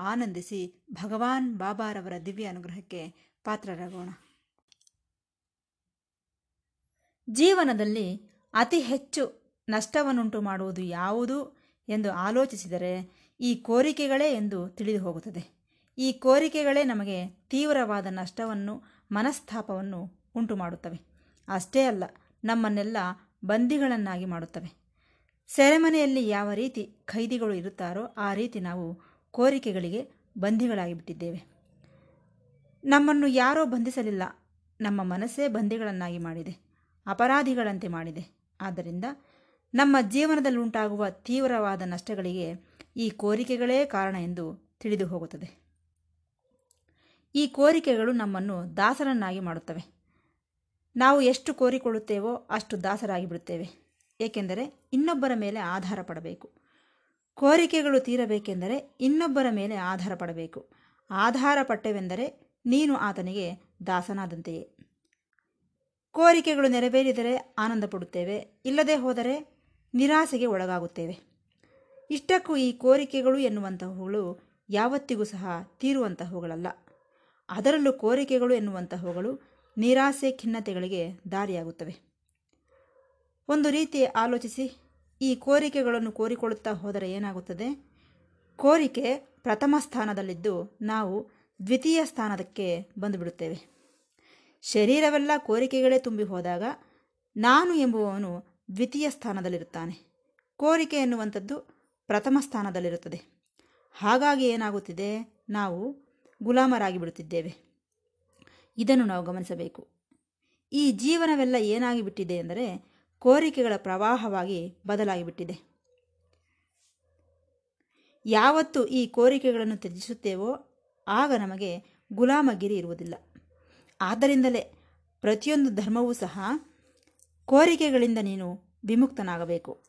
ಆನಂದಿಸಿ ಭಗವಾನ್ ಬಾಬಾರವರ ದಿವ್ಯ ಅನುಗ್ರಹಕ್ಕೆ ಪಾತ್ರರಾಗೋಣ. ಜೀವನದಲ್ಲಿ ಅತಿ ಹೆಚ್ಚು ನಷ್ಟವನ್ನುಂಟು ಮಾಡುವುದು ಯಾವುದು ಎಂದು ಆಲೋಚಿಸಿದರೆ ಈ ಕೋರಿಕೆಗಳೇ ಎಂದು ತಿಳಿದು ಹೋಗುತ್ತದೆ ಈ ಕೋರಿಕೆಗಳೇ ನಮಗೆ ತೀವ್ರವಾದ ನಷ್ಟವನ್ನು, ಮನಸ್ತಾಪವನ್ನು ಉಂಟು ಮಾಡುತ್ತವೆ. ಅಷ್ಟೇ ಅಲ್ಲ, ನಮ್ಮನ್ನೆಲ್ಲ ಬಂದಿಗಳನ್ನಾಗಿ ಮಾಡುತ್ತವೆ. ಸೆರೆಮನೆಯಲ್ಲಿ ಯಾವ ರೀತಿ ಖೈದಿಗಳು ಇರುತ್ತಾರೋ ಆ ರೀತಿ ನಾವು ಕೋರಿಕೆಗಳಿಗೆ ಬಂಧಿಗಳಾಗಿ ಬಿಟ್ಟಿದ್ದೇವೆ ನಮ್ಮನ್ನು ಯಾರೋ ಬಂಧಿಸಲಿಲ್ಲ. ನಮ್ಮ ಮನಸ್ಸೇ ಬಂಧಿಗಳನ್ನಾಗಿ ಮಾಡಿದೆ. ಅಪರಾಧಿಗಳಂತೆ ಮಾಡಿದೆ. ಆದ್ದರಿಂದ ನಮ್ಮ ಜೀವನದಲ್ಲಿ ಉಂಟಾಗುವ ತೀವ್ರವಾದ ನಷ್ಟಗಳಿಗೆ ಈ ಕೋರಿಕೆಗಳೇ ಕಾರಣ ಎಂದು ತಿಳಿದು ಹೋಗುತ್ತದೆ. ಈ ಕೋರಿಕೆಗಳು ನಮ್ಮನ್ನು ದಾಸರನ್ನಾಗಿ ಮಾಡುತ್ತವೆ. ನಾವು ಎಷ್ಟು ಕೋರಿಕೊಳ್ಳುತ್ತೇವೋ ಅಷ್ಟು ದಾಸರಾಗಿ ಬಿಡುತ್ತೇವೆ ಏಕೆಂದರೆ ಇನ್ನೊಬ್ಬರ ಮೇಲೆ ಆಧಾರ ಪಡಬೇಕು ಕೋರಿಕೆಗಳು ತೀರಬೇಕೆಂದರೆ ಇನ್ನೊಬ್ಬರ ಮೇಲೆ ಆಧಾರ ಪಡಬೇಕು. ಆಧಾರ ಪಟ್ಟೆವೆಂದರೆ ನೀನು ಆತನಿಗೆ ದಾಸನಾದಂತೆಯೇ. ಕೋರಿಕೆಗಳು ನೆರವೇರಿದರೆ ಆನಂದ ಪಡುತ್ತೇವೆ ಇಲ್ಲದೆ ಹೋದರೆ ನಿರಾಸೆಗೆ ಒಳಗಾಗುತ್ತೇವೆ. ಇಷ್ಟಕ್ಕೂ ಈ ಕೋರಿಕೆಗಳು ಎನ್ನುವಂತಹವುಗಳು ಯಾವತ್ತಿಗೂ ಸಹ ತೀರುವಂತಹವುಗಳಲ್ಲ. ಅದರಲ್ಲೂ ಕೋರಿಕೆಗಳು ಎನ್ನುವಂತಹವುಗಳು ನಿರಾಸೆ ಖಿನ್ನತೆಗಳಿಗೆ ದಾರಿಯಾಗುತ್ತವೆ. ಒಂದು ರೀತಿ ಆಲೋಚಿಸಿ ಈ ಕೋರಿಕೆಗಳನ್ನು ಕೋರಿಕೊಳ್ಳುತ್ತಾ ಹೋದರೆ ಏನಾಗುತ್ತದೆ? ಕೋರಿಕೆ ಪ್ರಥಮ ಸ್ಥಾನದಲ್ಲಿದ್ದು ನಾವು ದ್ವಿತೀಯ ಸ್ಥಾನದಕ್ಕೆ ಬಂದುಬಿಡುತ್ತೇವೆ. ಶರೀರವೆಲ್ಲ ಕೋರಿಕೆಗಳೇ ತುಂಬಿ ಹೋದಾಗ ನಾನು ಎಂಬುವವನು ದ್ವಿತೀಯ ಸ್ಥಾನದಲ್ಲಿರುತ್ತಾನೆ. ಕೋರಿಕೆ ಎನ್ನುವಂಥದ್ದು ಪ್ರಥಮ ಸ್ಥಾನದಲ್ಲಿರುತ್ತದೆ. ಹಾಗಾಗಿ ಏನಾಗುತ್ತಿದೆ? ನಾವು ಗುಲಾಮರಾಗಿ ಬಿಡುತ್ತಿದ್ದೇವೆ ಇದನ್ನು ನಾವು ಗಮನಿಸಬೇಕು. ಈ ಜೀವನವೆಲ್ಲ ಏನಾಗಿ ಬಿಟ್ಟಿದೆ ಎಂದರೆ ಕೋರಿಕೆಗಳ ಪ್ರವಾಹವಾಗಿ ಬದಲಾಗಿಬಿಟ್ಟಿದೆ. ಯಾವತ್ತು ಈ ಕೋರಿಕೆಗಳನ್ನು ತ್ಯಜಿಸುತ್ತೇವೋ ಆಗ ನಮಗೆ ಗುಲಾಮಗಿರಿ ಇರುವುದಿಲ್ಲ. ಆದ್ದರಿಂದಲೇ ಪ್ರತಿಯೊಂದು ಧರ್ಮವೂ ಸಹ ಕೋರಿಕೆಗಳಿಂದ ನೀನು ವಿಮುಕ್ತನಾಗಬೇಕು.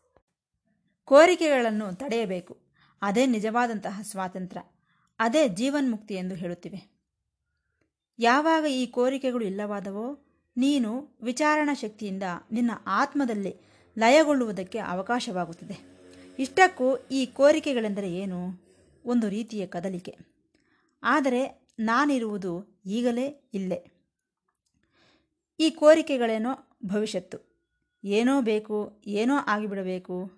ಕೋರಿಕೆಗಳನ್ನು ತಡೆಯಬೇಕು. ಅದೇ ನಿಜವಾದಂತಹ ಸ್ವಾತಂತ್ರ್ಯ ಅದೇ ಜೀವನ್ಮುಕ್ತಿ ಎಂದು ಹೇಳುತ್ತಿವೆ. ಯಾವಾಗ ಈ ಕೋರಿಕೆಗಳು ಇಲ್ಲವಾದವೋ ನೀನು ವಿಚಾರಣಾ ಶಕ್ತಿಯಿಂದ ನಿನ್ನ ಆತ್ಮದಲ್ಲಿ ಲಯಗೊಳ್ಳುವುದಕ್ಕೆ ಅವಕಾಶವಾಗುತ್ತದೆ. ಇಷ್ಟಕ್ಕೂ ಈ ಕೋರಿಕೆಗಳೆಂದರೆ ಏನು? ಒಂದು ರೀತಿಯ ಕದಲಿಕೆ. ಆದರೆ ನಾನಿರುವುದು ಈಗಲೇ ಇಲ್ಲೇ. ಈ ಕೋರಿಕೆಗಳೇನೋ ಭವಿಷ್ಯತ್ತು. ಏನೋ ಬೇಕು, ಏನೋ ಆಗಿಬಿಡಬೇಕು.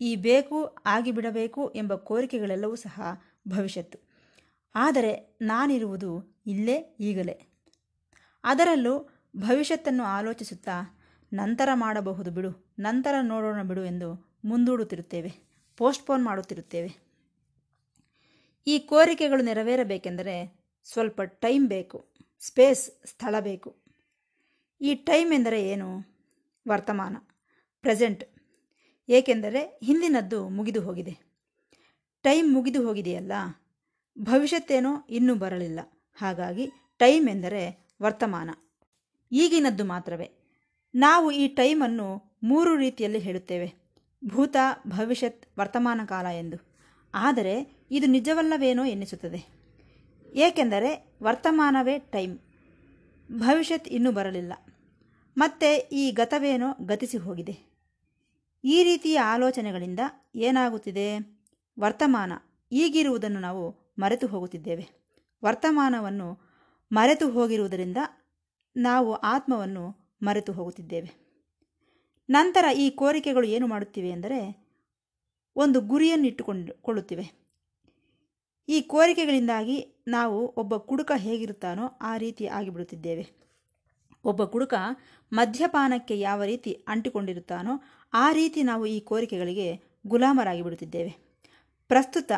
ಈ ಬೇಕು, ಆಗಿಬಿಡಬೇಕು ಎಂಬ ಕೋರಿಕೆಗಳೆಲ್ಲವೂ ಸಹ ಭವಿಷ್ಯತ್ತು. ಆದರೆ ನಾನಿರುವುದು ಇಲ್ಲೇ ಈಗಲೇ. ಅದರಲ್ಲೂ ಭವಿಷ್ಯತ್ತನ್ನು ಆಲೋಚಿಸುತ್ತಾ ನಂತರ ಮಾಡಬಹುದು ಬಿಡು, ನಂತರ ನೋಡೋಣ ಬಿಡು ಎಂದು ಮುಂದೂಡುತ್ತಿರುತ್ತೇವೆ, ಪೋಸ್ಟ್ಪೋನ್ ಮಾಡುತ್ತಿರುತ್ತೇವೆ. ಈ ಕೋರಿಕೆಗಳು ನೆರವೇರಬೇಕೆಂದರೆ ಸ್ವಲ್ಪ ಟೈಮ್ ಬೇಕು, ಸ್ಪೇಸ್, ಸ್ಥಳ ಬೇಕು. ಈ ಟೈಮ್ ಎಂದರೆ ಏನು? ವರ್ತಮಾನ, ಪ್ರೆಸೆಂಟ್. ಏಕೆಂದರೆ ಹಿಂದಿನದ್ದು ಮುಗಿದು ಹೋಗಿದೆ. ಟೈಮ್ ಮುಗಿದು ಹೋಗಿದೆಯಲ್ಲ, ಭವಿಷ್ಯತ್ತೇನೋ ಇನ್ನೂ ಬರಲಿಲ್ಲ. ಹಾಗಾಗಿ ಟೈಮ್ ಎಂದರೆ ವರ್ತಮಾನ. ಈಗಿನದ್ದು ಮಾತ್ರವೇ. ನಾವು ಈ ಟೈಮನ್ನು ಮೂರು ರೀತಿಯಲ್ಲಿ ಹೇಳುತ್ತೇವೆ. ಭೂತ, ಭವಿಷ್ಯತ್, ವರ್ತಮಾನ ಕಾಲ ಎಂದು. ಆದರೆ ಇದು ನಿಜವಲ್ಲವೇನೋ ಎನ್ನಿಸುತ್ತದೆ. ಏಕೆಂದರೆ ವರ್ತಮಾನವೇ ಟೈಮ್. ಭವಿಷ್ಯತ್ ಇನ್ನೂ ಬರಲಿಲ್ಲ. ಮತ್ತೆ ಈ ಗತವೇನೋ ಗತಿಸಿ ಹೋಗಿದೆ. ಈ ರೀತಿಯ ಆಲೋಚನೆಗಳಿಂದ ಏನಾಗುತ್ತಿದೆ? ವರ್ತಮಾನ. ಈಗಿರುವುದನ್ನು ನಾವು ಮರೆತು ಹೋಗುತ್ತಿದ್ದೇವೆ. ವರ್ತಮಾನವನ್ನು ಮರೆತು ಹೋಗಿರುವುದರಿಂದ ನಾವು ಆತ್ಮವನ್ನು ಮರೆತು ಹೋಗುತ್ತಿದ್ದೇವೆ. ನಂತರ ಈ ಕೋರಿಕೆಗಳು ಏನು ಮಾಡುತ್ತಿವೆ ಎಂದರೆ, ಒಂದು ಗುರಿಯನ್ನು ಇಟ್ಟುಕೊಂಡು ಕೊಳ್ಳುತ್ತಿವೆ ಈ ಕೋರಿಕೆಗಳಿಂದಾಗಿ ನಾವು ಒಬ್ಬ ಕುಡುಕ ಹೇಗಿರುತ್ತಾನೋ ಆ ರೀತಿ ಆಗಿಬಿಡುತ್ತಿದ್ದೇವೆ. ಒಬ್ಬ ಕುಡುಕ ಮದ್ಯಪಾನಕ್ಕೆ ಯಾವ ರೀತಿ ಅಂಟಿಕೊಂಡಿರುತ್ತಾನೋ ಆ ರೀತಿ ನಾವು ಈ ಕೋರಿಕೆಗಳಿಗೆ ಗುಲಾಮರಾಗಿ ಬಿಡುತ್ತಿದ್ದೇವೆ. ಪ್ರಸ್ತುತ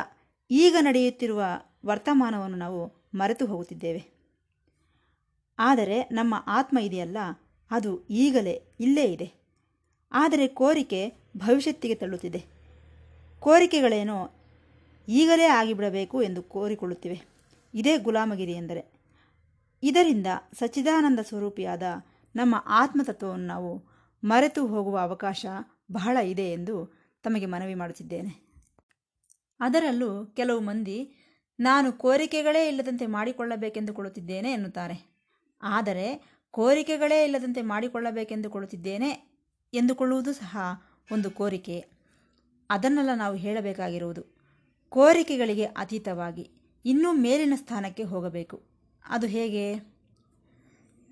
ಈಗ ನಡೆಯುತ್ತಿರುವ ವರ್ತಮಾನವನ್ನು ನಾವು ಮರೆತು ಹೋಗುತ್ತಿದ್ದೇವೆ. ಆದರೆ ನಮ್ಮ ಆತ್ಮ ಇದೆಯಲ್ಲ, ಅದು ಈಗಲೇ ಇಲ್ಲೇ ಇದೆ. ಆದರೆ ಕೋರಿಕೆ ಭವಿಷ್ಯತ್ತಿಗೆ ತಳ್ಳುತ್ತಿದೆ. ಕೋರಿಕೆಗಳೇನೋ ಈಗಲೇ ಆಗಿಬಿಡಬೇಕು ಎಂದು ಕೋರಿಕೊಳ್ಳುತ್ತಿವೆ. ಇದೇ ಗುಲಾಮಗಿರಿ ಎಂದರೆ. ಇದರಿಂದ ಸಚ್ಚಿದಾನಂದ ಸ್ವರೂಪಿಯಾದ ನಮ್ಮ ಆತ್ಮತತ್ವವನ್ನು ನಾವು ಮರೆತು ಹೋಗುವ ಅವಕಾಶ ಬಹಳ ಇದೆ ಎಂದು ತಮಗೆ ಮನವಿ ಮಾಡುತ್ತಿದ್ದೇನೆ. ಅದರಲ್ಲೂ ಕೆಲವು ಮಂದಿ, ನಾನು ಕೋರಿಕೆಗಳೇ ಇಲ್ಲದಂತೆ ಮಾಡಿಕೊಳ್ಳಬೇಕೆಂದುಕೊಳ್ಳುತ್ತಿದ್ದೇನೆ ಎನ್ನುತ್ತಾರೆ. ಆದರೆ ಕೋರಿಕೆಗಳೇ ಇಲ್ಲದಂತೆ ಮಾಡಿಕೊಳ್ಳಬೇಕೆಂದುಕೊಳ್ಳುತ್ತಿದ್ದೇನೆ ಎಂದುಕೊಳ್ಳುವುದು ಸಹ ಒಂದು ಕೋರಿಕೆ. ಅದನ್ನೆಲ್ಲ ನಾವು ಹೇಳಬೇಕಾಗಿರುವುದು. ಕೋರಿಕೆಗಳಿಗೆ ಅತೀತವಾಗಿ ಇನ್ನೂ ಮೇಲಿನ ಸ್ಥಾನಕ್ಕೆ ಹೋಗಬೇಕು. ಅದು ಹೇಗೆ?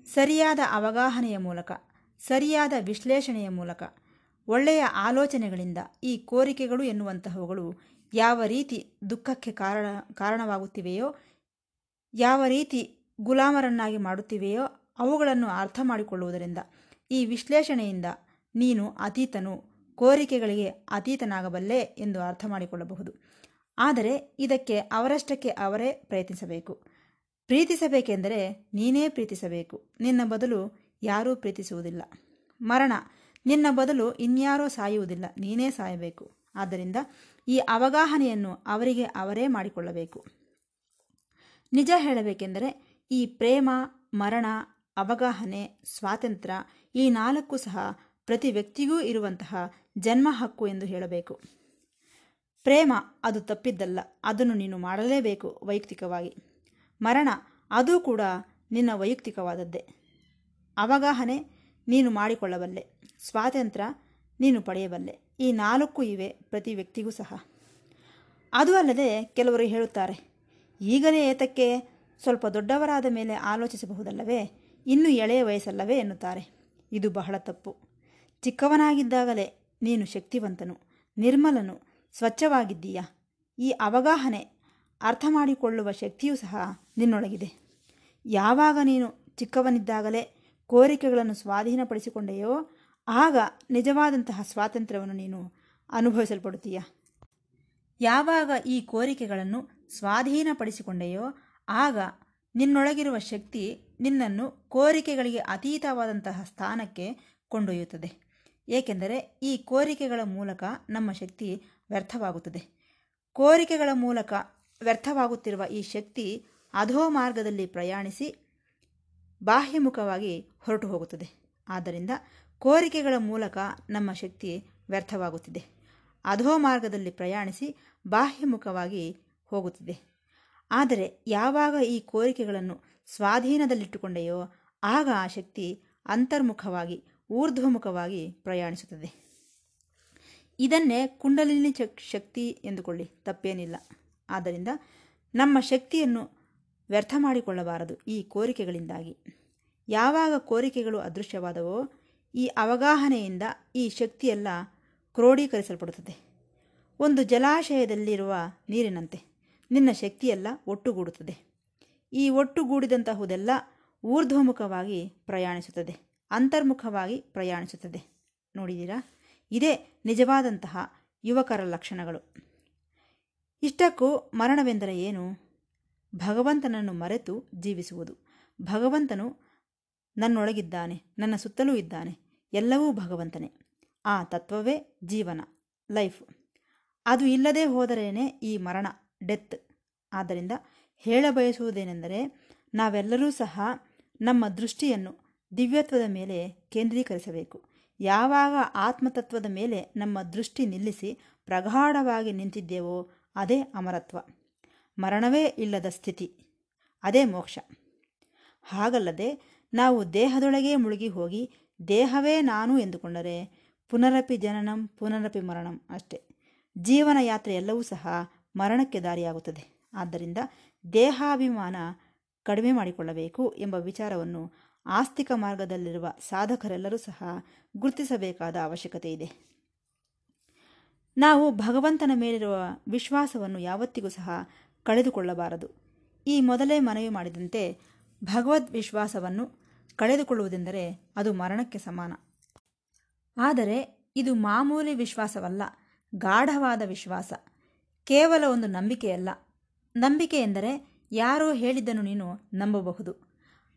ಸರಿಯಾದ ಅವಗಾಹನೆಯ ಮೂಲಕ, ಸರಿಯಾದ ವಿಶ್ಲೇಷಣೆಯ ಮೂಲಕ, ಒಳ್ಳೆಯ ಆಲೋಚನೆಗಳಿಂದ ಈ ಕೋರಿಕೆಗಳು ಎನ್ನುವಂತಹವುಗಳು ಯಾವ ರೀತಿ ದುಃಖಕ್ಕೆ ಕಾರಣ, ಕಾರಣವಾಗುತ್ತಿವೆಯೋ, ಯಾವ ರೀತಿ ಗುಲಾಮರನ್ನಾಗಿ ಮಾಡುತ್ತಿವೆಯೋ ಅವುಗಳನ್ನು ಅರ್ಥ ಮಾಡಿಕೊಳ್ಳುವುದರಿಂದ ಈ ವಿಶ್ಲೇಷಣೆಯಿಂದ ನೀನು ಅತೀತನು, ಕೋರಿಕೆಗಳಿಗೆ ಅತೀತನಾಗಬಲ್ಲೆ ಎಂದು ಅರ್ಥ ಮಾಡಿಕೊಳ್ಳಬಹುದು ಆದರೆ ಇದಕ್ಕೆ ಅವರಷ್ಟಕ್ಕೆ ಅವರೇ ಪ್ರಯತ್ನಿಸಬೇಕು. ಪ್ರೀತಿಸಬೇಕೆಂದರೆ ನೀನೇ ಪ್ರೀತಿಸಬೇಕು. ನಿನ್ನ ಬದಲು ಯಾರೂ ಪ್ರೀತಿಸುವುದಿಲ್ಲ. ಮರಣ, ನಿನ್ನ ಬದಲು ಇನ್ಯಾರೋ ಸಾಯುವುದಿಲ್ಲ. ನೀನೇ ಸಾಯಬೇಕು. ಆದ್ದರಿಂದ ಈ ಅವಗಾಹನೆಯನ್ನು ಅವರಿಗೆ ಅವರೇ ಮಾಡಿಕೊಳ್ಳಬೇಕು. ನಿಜ ಹೇಳಬೇಕೆಂದರೆ ಈ ಪ್ರೇಮ, ಮರಣ, ಅವಗಾಹನೆ, ಸ್ವಾತಂತ್ರ್ಯ ಈ ನಾಲ್ಕು ಸಹ ಪ್ರತಿ ವ್ಯಕ್ತಿಗೂ ಇರುವಂತಹ ಜನ್ಮ ಹಕ್ಕು ಎಂದು ಹೇಳಬೇಕು. ಪ್ರೇಮ ಅದು ತಪ್ಪಿದ್ದಲ್ಲ, ಅದನ್ನು ನೀನು ಮಾಡಲೇಬೇಕು ವೈಯಕ್ತಿಕವಾಗಿ. ಮರಣ ಅದು ಕೂಡ ನಿನ್ನ ವೈಯಕ್ತಿಕವಾದದ್ದೇ. ಅವಗಾಹನೆ ನೀನು ಮಾಡಿಕೊಳ್ಳಬಲ್ಲೆ, ಸ್ವಾತಂತ್ರ್ಯ ನೀನು ಪಡೆಯಬಲ್ಲೆ, ಈ ನಾಲ್ಕು ಇವೆ ಪ್ರತಿ ವ್ಯಕ್ತಿಗೂ ಸಹ. ಅದು ಅಲ್ಲದೆ ಕೆಲವರು ಹೇಳುತ್ತಾರೆ, ಈಗಲೇ ಏತಕ್ಕೆ ಸ್ವಲ್ಪ ದೊಡ್ಡವರಾದ ಮೇಲೆ ಆಲೋಚಿಸಬಹುದಲ್ಲವೇ? ಇನ್ನೂ ಎಳೆಯ ವಯಸ್ಸಲ್ಲವೇ ಎನ್ನುತ್ತಾರೆ. ಇದು ಬಹಳ ತಪ್ಪು. ಚಿಕ್ಕವನಾಗಿದ್ದಾಗಲೇ ನೀನು ಶಕ್ತಿವಂತನು, ನಿರ್ಮಲನು, ಸ್ವಚ್ಛವಾಗಿದ್ದೀಯಾ? ಈ ಅವಗಾಹನೆ ಅರ್ಥ ಮಾಡಿಕೊಳ್ಳುವ ಶಕ್ತಿಯೂ ಸಹ ನಿನ್ನೊಳಗಿದೆ. ಯಾವಾಗ ನೀನು ಚಿಕ್ಕವನಿದ್ದಾಗಲೇ ಕೋರಿಕೆಗಳನ್ನು ಸ್ವಾಧೀನಪಡಿಸಿಕೊಂಡೆಯೋ, ಆಗ ನಿಜವಾದಂತಹ ಸ್ವಾತಂತ್ರ್ಯವನ್ನು ನೀನು ಅನುಭವಿಸಲ್ಪಡುತ್ತೀಯ? ಯಾವಾಗ ಈ ಕೋರಿಕೆಗಳನ್ನು ಸ್ವಾಧೀನಪಡಿಸಿಕೊಂಡೆಯೋ ಆಗ ನಿನ್ನೊಳಗಿರುವ ಶಕ್ತಿ ನಿನ್ನನ್ನು ಕೋರಿಕೆಗಳಿಗೆ ಅತೀತವಾದಂತಹ ಸ್ಥಾನಕ್ಕೆ ಕೊಂಡೊಯ್ಯುತ್ತದೆ. ಏಕೆಂದರೆ ಈ ಕೋರಿಕೆಗಳ ಮೂಲಕ ನಮ್ಮ ಶಕ್ತಿ ವ್ಯರ್ಥವಾಗುತ್ತದೆ. ಕೋರಿಕೆಗಳ ಮೂಲಕ ವ್ಯರ್ಥವಾಗುತ್ತಿರುವ ಈ ಶಕ್ತಿ ಅಧೋ ಮಾರ್ಗದಲ್ಲಿ ಪ್ರಯಾಣಿಸಿ ಬಾಹ್ಯಮುಖವಾಗಿ ಹೊರಟು ಹೋಗುತ್ತದೆ. ಆದ್ದರಿಂದ ಕೋರಿಕೆಗಳ ಮೂಲಕ ನಮ್ಮ ಶಕ್ತಿ ವ್ಯರ್ಥವಾಗುತ್ತಿದೆ. ಅಧೋ ಮಾರ್ಗದಲ್ಲಿ ಪ್ರಯಾಣಿಸಿ ಬಾಹ್ಯಮುಖವಾಗಿ ಹೋಗುತ್ತಿದೆ. ಆದರೆ ಯಾವಾಗ ಈ ಕೋರಿಕೆಗಳನ್ನು ಸ್ವಾಧೀನದಲ್ಲಿಟ್ಟುಕೊಂಡೆಯೋ ಆಗ ಆ ಶಕ್ತಿ ಅಂತರ್ಮುಖವಾಗಿ, ಊರ್ಧ್ವಮುಖವಾಗಿ ಪ್ರಯಾಣಿಸುತ್ತದೆ. ಇದನ್ನೇ ಕುಂಡಲಿನಿ ಶಕ್ತಿ ಎಂದುಕೊಳ್ಳಿ. ತಪ್ಪೇನಿಲ್ಲ. ಆದ್ದರಿಂದ ನಮ್ಮ ಶಕ್ತಿಯನ್ನು ವ್ಯರ್ಥ ಮಾಡಿಕೊಳ್ಳಬಾರದು ಈ ಕೋರಿಕೆಗಳಿಂದಾಗಿ. ಯಾವಾಗ ಕೋರಿಕೆಗಳು ಅದೃಶ್ಯವಾದವೋ ಈ ಅವಗಾಹನೆಯಿಂದ ಈ ಶಕ್ತಿಯೆಲ್ಲ ಕ್ರೋಢೀಕರಿಸಲ್ಪಡುತ್ತದೆ ಒಂದು ಜಲಾಶಯದಲ್ಲಿರುವ ನೀರಿನಂತೆ. ನಿನ್ನ ಶಕ್ತಿಯೆಲ್ಲ ಒಟ್ಟುಗೂಡುತ್ತದೆ. ಈ ಒಟ್ಟುಗೂಡಿದಂತಹುದೆಲ್ಲ ಊರ್ಧ್ವಮುಖವಾಗಿ ಪ್ರಯಾಣಿಸುತ್ತದೆ, ಅಂತರ್ಮುಖವಾಗಿ ಪ್ರಯಾಣಿಸುತ್ತದೆ. ನೋಡಿದ್ದೀರಾ? ಇದೇ ನಿಜವಾದಂತಹ ಯುವಕರ ಲಕ್ಷಣಗಳು. ಇಷ್ಟಕ್ಕೂ ಮರಣವೆಂದರೆ ಏನು? ಭಗವಂತನನ್ನು ಮರೆತು ಜೀವಿಸುವುದು. ಭಗವಂತನು ನನ್ನೊಳಗಿದ್ದಾನೆ, ನನ್ನ ಸುತ್ತಲೂ ಇದ್ದಾನೆ, ಎಲ್ಲವೂ ಭಗವಂತನೇ. ಆ ತತ್ವವೇ ಜೀವನ, ಲೈಫ್. ಅದು ಇಲ್ಲದೆ ಹೋದರೇನೆ ಈ ಮರಣ. ಡೆತ್. ಆದ್ದರಿಂದ ಹೇಳಬಯಸುವುದೇನೆಂದರೆ ನಾವೆಲ್ಲರೂ ಸಹ ನಮ್ಮ ದೃಷ್ಟಿಯನ್ನು ದಿವ್ಯತ್ವದ ಮೇಲೆ ಕೇಂದ್ರೀಕರಿಸಬೇಕು. ಯಾವಾಗ ಆತ್ಮತತ್ವದ ಮೇಲೆ ನಮ್ಮ ದೃಷ್ಟಿ ನಿಲ್ಲಿಸಿ ಪ್ರಗಾಢವಾಗಿ ನಿಂತಿದ್ದೇವೋ ಅದೇ ಅಮರತ್ವ. ಮರಣವೇ ಇಲ್ಲದ ಸ್ಥಿತಿ, ಅದೇ ಮೋಕ್ಷ. ಹಾಗಲ್ಲದೆ ನಾವು ದೇಹದೊಳಗೆ ಮುಳುಗಿ ಹೋಗಿ ದೇಹವೇ ನಾನು ಎಂದುಕೊಂಡರೆ ಪುನರಪಿ ಜನನಂ ಪುನರಪಿ ಮರಣಂ ಅಷ್ಟೇ. ಜೀವನ ಯಾತ್ರೆ ಎಲ್ಲವೂ ಸಹ ಮರಣಕ್ಕೆ ದಾರಿಯಾಗುತ್ತದೆ. ಆದ್ದರಿಂದ ದೇಹಾಭಿಮಾನ ಕಡಿಮೆ ಮಾಡಿಕೊಳ್ಳಬೇಕು ಎಂಬ ವಿಚಾರವನ್ನು ಆಸ್ತಿಕ ಮಾರ್ಗದಲ್ಲಿರುವ ಸಾಧಕರೆಲ್ಲರೂ ಸಹ ಗುರುತಿಸಬೇಕಾದ ಅವಶ್ಯಕತೆ ಇದೆ. ನಾವು ಭಗವಂತನ ಮೇಲಿರುವ ವಿಶ್ವಾಸವನ್ನು ಯಾವತ್ತಿಗೂ ಸಹ ಕಳೆದುಕೊಳ್ಳಬಾರದು. ಈ ಮೊದಲೇ ಮನವಿ ಮಾಡಿದಂತೆ ಭಗವದ್ ವಿಶ್ವಾಸವನ್ನು ಕಳೆದುಕೊಳ್ಳುವುದೆಂದರೆ ಅದು ಮರಣಕ್ಕೆ ಸಮಾನ. ಆದರೆ ಇದು ಮಾಮೂಲಿ ವಿಶ್ವಾಸವಲ್ಲ, ಗಾಢವಾದ ವಿಶ್ವಾಸ. ಕೇವಲ ಒಂದು ನಂಬಿಕೆಯಲ್ಲ. ನಂಬಿಕೆ ಎಂದರೆ ಯಾರೋ ಹೇಳಿದ್ದನ್ನು ನೀನು ನಂಬಬಹುದು.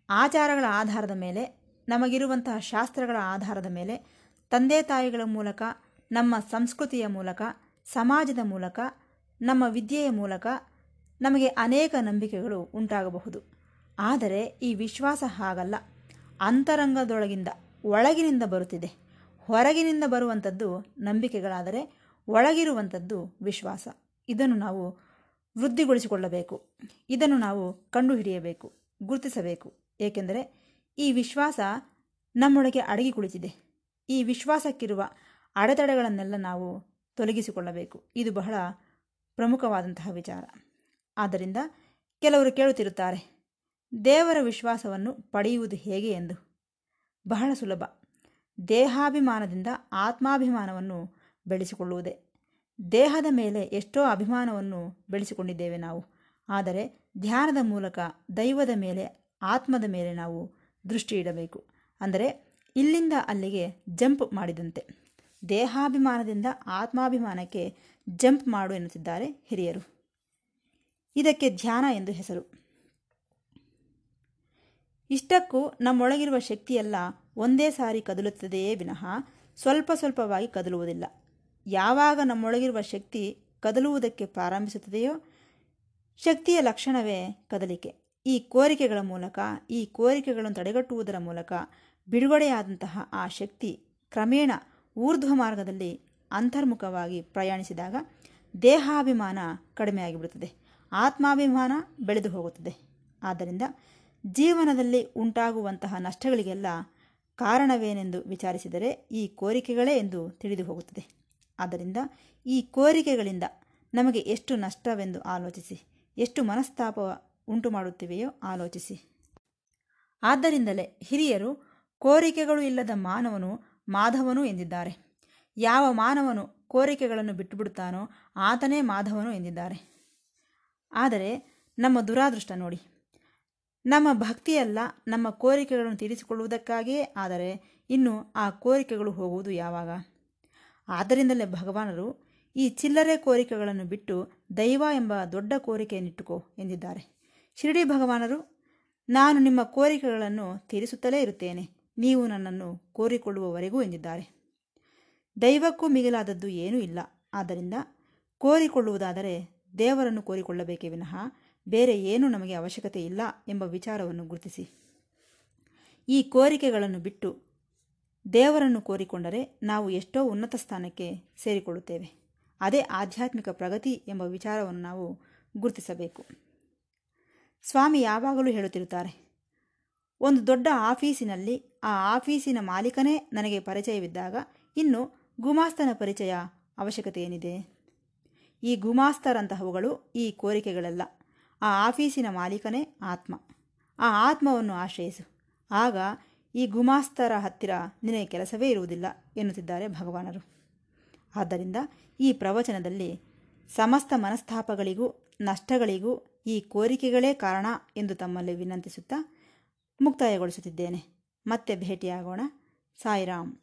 ಆಚಾರಗಳ ಆಧಾರದ ಮೇಲೆ, ನಮಗಿರುವಂತಹ ಶಾಸ್ತ್ರಗಳ ಆಧಾರದ ಮೇಲೆ, ತಂದೆ ತಾಯಿಗಳ ಮೂಲಕ, ನಮ್ಮ ಸಂಸ್ಕೃತಿಯ ಮೂಲಕ, ಸಮಾಜದ ಮೂಲಕ, ನಮ್ಮ ವಿದ್ಯೆಯ ಮೂಲಕ ನಮಗೆ ಅನೇಕ ನಂಬಿಕೆಗಳು ಉಂಟಾಗಬಹುದು. ಆದರೆ ಈ ವಿಶ್ವಾಸ ಹಾಗಲ್ಲ. ಅಂತರಂಗದೊಳಗಿಂದ, ಒಳಗಿನಿಂದ ಬರುತ್ತಿದೆ. ಹೊರಗಿನಿಂದ ಬರುವಂಥದ್ದು ನಂಬಿಕೆಗಳಾದರೆ ಒಳಗಿರುವಂಥದ್ದು ವಿಶ್ವಾಸ. ಇದನ್ನು ನಾವು ವೃದ್ಧಿಗೊಳಿಸಿಕೊಳ್ಳಬೇಕು. ಇದನ್ನು ನಾವು ಕಂಡುಹಿಡಿಯಬೇಕು, ಗುರುತಿಸಬೇಕು. ಏಕೆಂದರೆ ಈ ವಿಶ್ವಾಸ ನಮ್ಮೊಳಗೆ ಅಡಗಿ ಕುಳಿತಿದೆ. ಈ ವಿಶ್ವಾಸಕ್ಕಿರುವ ಅಡೆತಡೆಗಳನ್ನೆಲ್ಲ ನಾವು ತೊಲಗಿಸಿಕೊಳ್ಳಬೇಕು. ಇದು ಬಹಳ ಪ್ರಮುಖವಾದಂತಹ ವಿಚಾರ. ಆದ್ದರಿಂದ ಕೆಲವರು ಕೇಳುತ್ತಿರುತ್ತಾರೆ, ದೇವರ ವಿಶ್ವಾಸವನ್ನು ಪಡೆಯುವುದು ಹೇಗೆ ಎಂದು. ಬಹಳ ಸುಲಭ. ದೇಹಾಭಿಮಾನದಿಂದ ಆತ್ಮಾಭಿಮಾನವನ್ನು ಬೆಳೆಸಿಕೊಳ್ಳುವುದೇ. ದೇಹದ ಮೇಲೆ ಎಷ್ಟೋ ಅಭಿಮಾನವನ್ನು ಬೆಳೆಸಿಕೊಂಡಿದ್ದೇವೆ ನಾವು. ಆದರೆ ಧ್ಯಾನದ ಮೂಲಕ ದೈವದ ಮೇಲೆ, ಆತ್ಮದ ಮೇಲೆ ನಾವು ದೃಷ್ಟಿ ಇಡಬೇಕು. ಅಂದರೆ ಇಲ್ಲಿಂದ ಅಲ್ಲಿಗೆ ಜಂಪ್ ಮಾಡಿದಂತೆ. ದೇಹಾಭಿಮಾನದಿಂದ ಆತ್ಮಾಭಿಮಾನಕ್ಕೆ ಜಂಪ್ ಮಾಡು ಎನ್ನುತ್ತಿದ್ದಾರೆ ಹಿರಿಯರು. ಇದಕ್ಕೆ ಧ್ಯಾನ ಎಂದು ಹೆಸರು. ಇಷ್ಟಕ್ಕೂ ನಮ್ಮೊಳಗಿರುವ ಶಕ್ತಿಯೆಲ್ಲ ಒಂದೇ ಸಾರಿ ಕದಲುತ್ತದೆಯೇ ವಿನಃ ಸ್ವಲ್ಪ ಸ್ವಲ್ಪವಾಗಿ ಕದಲುವುದಿಲ್ಲ. ಯಾವಾಗ ನಮ್ಮೊಳಗಿರುವ ಶಕ್ತಿ ಕದಲುವುದಕ್ಕೆ ಪ್ರಾರಂಭಿಸುತ್ತದೆಯೋ ಶಕ್ತಿಯ ಲಕ್ಷಣವೇ ಕದಲಿಕೆ. ಈ ಕೋರಿಕೆಗಳ ಮೂಲಕ, ಈ ಕೋರಿಕೆಗಳನ್ನು ತಡೆಗಟ್ಟುವುದರ ಮೂಲಕ ಬಿಡುಗಡೆಯಾದಂತಹ ಆ ಶಕ್ತಿ ಕ್ರಮೇಣ ಊರ್ಧ್ವ ಮಾರ್ಗದಲ್ಲಿ ಅಂತರ್ಮುಖವಾಗಿ ಪ್ರಯಾಣಿಸಿದಾಗ ದೇಹಾಭಿಮಾನ ಕಡಿಮೆಯಾಗಿಬಿಡುತ್ತದೆ. ಆತ್ಮಾಭಿಮಾನ ಬೆಳೆದು ಹೋಗುತ್ತದೆ. ಆದ್ದರಿಂದ ಜೀವನದಲ್ಲಿ ಉಂಟಾಗುವಂತಹ ನಷ್ಟಗಳಿಗೆಲ್ಲ ಕಾರಣವೇನೆಂದು ವಿಚಾರಿಸಿದರೆ ಈ ಕೋರಿಕೆಗಳೇ ಎಂದು ತಿಳಿದು ಹೋಗುತ್ತದೆ. ಆದ್ದರಿಂದ ಈ ಕೋರಿಕೆಗಳಿಂದ ನಮಗೆ ಎಷ್ಟು ನಷ್ಟವೆಂದು ಆಲೋಚಿಸಿ, ಎಷ್ಟು ಮನಸ್ತಾಪ ಉಂಟು ಮಾಡುತ್ತಿವೆಯೋ ಆಲೋಚಿಸಿ. ಆದ್ದರಿಂದಲೇ ಹಿರಿಯರು ಕೋರಿಕೆಗಳು ಇಲ್ಲದ ಮಾನವನು ಮಾಧವನು ಎಂದಿದ್ದಾರೆ. ಯಾವ ಮಾನವನು ಕೋರಿಕೆಗಳನ್ನು ಬಿಟ್ಟುಬಿಡುತ್ತಾನೋ ಆತನೇ ಮಾಧವನು ಎಂದಿದ್ದಾರೆ. ಆದರೆ ನಮ್ಮ ದುರಾದೃಷ್ಟ ನೋಡಿ. ನಮ್ಮ ಭಕ್ತಿಯಲ್ಲ ನಮ್ಮ ಕೋರಿಕೆಗಳನ್ನು ತೀರಿಸಿಕೊಳ್ಳುವುದಕ್ಕಾಗಿಯೇ ಆದರೆ ಇನ್ನು ಆ ಕೋರಿಕೆಗಳು ಹೋಗುವುದು ಯಾವಾಗ? ಆದ್ದರಿಂದಲೇ ಭಗವಾನರು ಈ ಚಿಲ್ಲರೆ ಕೋರಿಕೆಗಳನ್ನು ಬಿಟ್ಟು ದೈವ ಎಂಬ ದೊಡ್ಡ ಕೋರಿಕೆಯನ್ನಿಟ್ಟುಕೋ ಎಂದಿದ್ದಾರೆ. ಶಿರಡಿ ಭಗವಾನರು, ನಾನು ನಿಮ್ಮ ಕೋರಿಕೆಗಳನ್ನು ತೀರಿಸುತ್ತಲೇ ಇರುತ್ತೇನೆ. ನೀವು ನನ್ನನ್ನು ಕೋರಿಕೊಳ್ಳುವವರೆಗೂ ಎಂದಿದ್ದಾರೆ. ದೈವಕ್ಕೂ ಮಿಗಿಲಾದದ್ದು ಏನೂ ಇಲ್ಲ. ಆದ್ದರಿಂದ ಕೋರಿಕೊಳ್ಳುವುದಾದರೆ ದೇವರನ್ನು ಕೋರಿಕೊಳ್ಳಬೇಕೇ ವಿನಃ ಬೇರೆ ಏನೂ ನಮಗೆ ಅವಶ್ಯಕತೆ ಇಲ್ಲ ಎಂಬ ವಿಚಾರವನ್ನು ಗುರುತಿಸಿ. ಈ ಕೋರಿಕೆಗಳನ್ನು ಬಿಟ್ಟು ದೇವರನ್ನು ಕೋರಿಕೊಂಡರೆ ನಾವು ಎಷ್ಟೋ ಉನ್ನತ ಸ್ಥಾನಕ್ಕೆ ಸೇರಿಕೊಳ್ಳುತ್ತೇವೆ. ಅದೇ ಆಧ್ಯಾತ್ಮಿಕ ಪ್ರಗತಿ ಎಂಬ ವಿಚಾರವನ್ನು ನಾವು ಗುರುತಿಸಬೇಕು. ಸ್ವಾಮಿ ಯಾವಾಗಲೂ ಹೇಳುತ್ತಿರುತ್ತಾರೆ, ಒಂದು ದೊಡ್ಡ ಆಫೀಸಿನಲ್ಲಿ ಆ ಆಫೀಸಿನ ಮಾಲೀಕನೇ ನನಗೆ ಪರಿಚಯವಿದ್ದಾಗ ಇನ್ನು ಗುಮಾಸ್ತನ ಪರಿಚಯ ಅವಶ್ಯಕತೆ ಏನಿದೆ ಈ ಗುಮಾಸ್ತರಂತಹವುಗಳು ಈ ಕೋರಿಕೆಗಳಲ್ಲ. ಆ ಆಫೀಸಿನ ಮಾಲೀಕನೇ ಆತ್ಮ. ಆ ಆತ್ಮವನ್ನು ಆಶ್ರಯಿಸು. ಆಗ ಈ ಗುಮಾಸ್ತರ ಹತ್ತಿರ ನಿನಗೆ ಕೆಲಸವೇ ಇರುವುದಿಲ್ಲ ಎನ್ನುತ್ತಿದ್ದಾರೆ ಭಗವಾನರು. ಆದ್ದರಿಂದ ಈ ಪ್ರವಚನದಲ್ಲಿ ಸಮಸ್ತ ಮನಸ್ತಾಪಗಳಿಗೂ ನಷ್ಟಗಳಿಗೂ ಈ ಕೋರಿಕೆಗಳೇ ಕಾರಣ ಎಂದು ತಮ್ಮಲ್ಲಿ ವಿನಂತಿಸುತ್ತಾ ಮುಕ್ತಾಯಗೊಳಿಸುತ್ತಿದ್ದೇನೆ. ಮತ್ತೆ ಭೇಟಿಯಾಗೋಣ. ಸಾಯಿರಾಮ್.